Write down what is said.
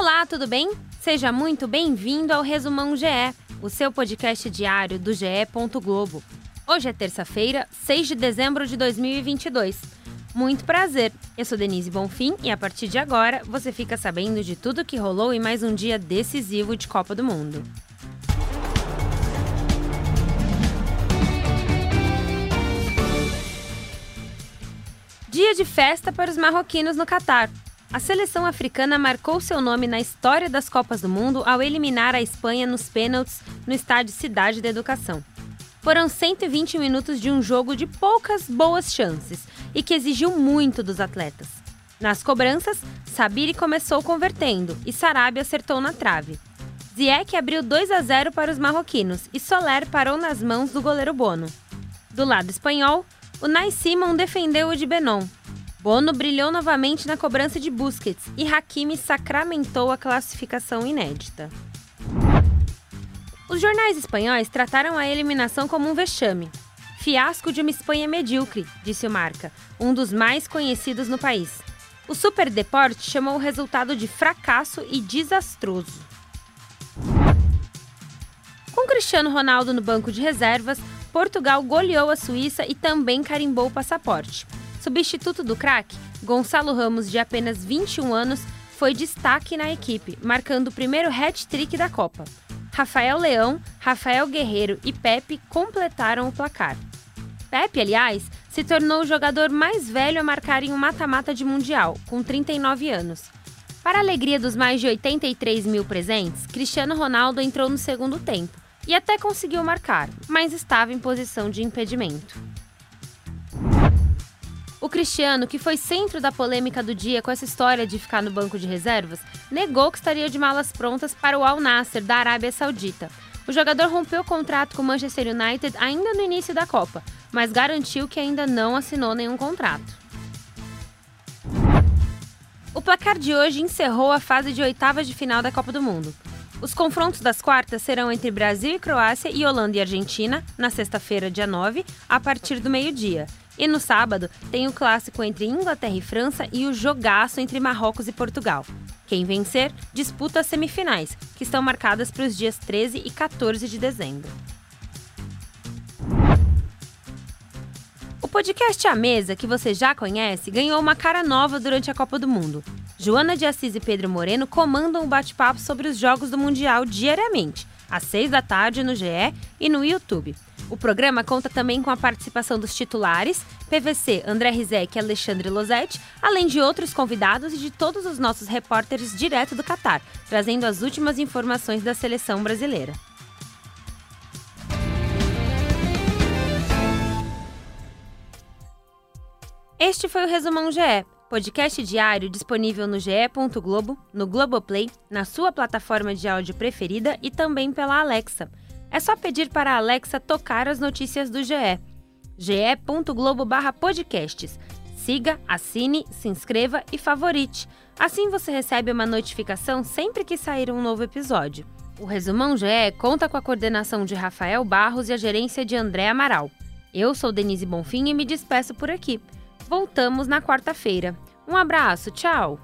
Olá, tudo bem? Seja muito bem-vindo ao Resumão GE, o seu podcast diário do GE. Globo. Hoje é terça-feira, 6 de dezembro de 2022. Muito prazer, eu sou Denise Bonfim e a partir de agora você fica sabendo de tudo que rolou em mais um dia decisivo de Copa do Mundo. Dia de festa para os marroquinos no Catar. A seleção africana marcou seu nome na história das Copas do Mundo ao eliminar a Espanha nos pênaltis no estádio Cidade da Educação. Foram 120 minutos de um jogo de poucas boas chances e que exigiu muito dos atletas. Nas cobranças, Sabiri começou convertendo e Sarabia acertou na trave. Ziyech abriu 2 a 0 para os marroquinos e Soler parou nas mãos do goleiro Bono. Do lado espanhol, o Nai Simon defendeu o de Benon. Bono brilhou novamente na cobrança de Busquets e Hakimi sacramentou a classificação inédita. Os jornais espanhóis trataram a eliminação como um vexame. Fiasco de uma Espanha medíocre, disse o Marca, um dos mais conhecidos no país. O Super Deporte chamou o resultado de fracasso e desastroso. Com Cristiano Ronaldo no banco de reservas, Portugal goleou a Suíça e também carimbou o passaporte. Substituto do craque, Gonçalo Ramos, de apenas 21 anos, foi destaque na equipe, marcando o primeiro hat-trick da Copa. Rafael Leão, Rafael Guerreiro e Pepe completaram o placar. Pepe, aliás, se tornou o jogador mais velho a marcar em um mata-mata de Mundial, com 39 anos. Para a alegria dos mais de 83 mil presentes, Cristiano Ronaldo entrou no segundo tempo, e até conseguiu marcar, mas estava em posição de impedimento. O Cristiano, que foi centro da polêmica do dia com essa história de ficar no banco de reservas, negou que estaria de malas prontas para o Al Nasser da Arábia Saudita. O jogador rompeu o contrato com o Manchester United ainda no início da Copa, mas garantiu que ainda não assinou nenhum contrato. O placar de hoje encerrou a fase de oitavas de final da Copa do Mundo. Os confrontos das quartas serão entre Brasil e Croácia e Holanda e Argentina, na sexta-feira, dia 9, a partir do meio-dia. E no sábado, tem o clássico entre Inglaterra e França e o jogaço entre Marrocos e Portugal. Quem vencer disputa as semifinais, que estão marcadas para os dias 13 e 14 de dezembro. O podcast A Mesa, que você já conhece, ganhou uma cara nova durante a Copa do Mundo. Joana de Assis e Pedro Moreno comandam o bate-papo sobre os jogos do Mundial diariamente, às seis da tarde no GE e no YouTube. O programa conta também com a participação dos titulares, PVC, André Rizek e Alexandre Losetti, além de outros convidados e de todos os nossos repórteres direto do Catar, trazendo as últimas informações da seleção brasileira. Este foi o Resumão GE Podcast diário disponível no ge.globo, no Globoplay, na sua plataforma de áudio preferida e também pela Alexa. É só pedir para a Alexa tocar as notícias do GE. ge.globo/podcasts. Siga, assine, se inscreva e favorite. Assim você recebe uma notificação sempre que sair um novo episódio. O Resumão GE conta com a coordenação de Rafael Barros e a gerência de André Amaral. Eu sou Denise Bonfim e me despeço por aqui. Voltamos na quarta-feira. Um abraço, tchau!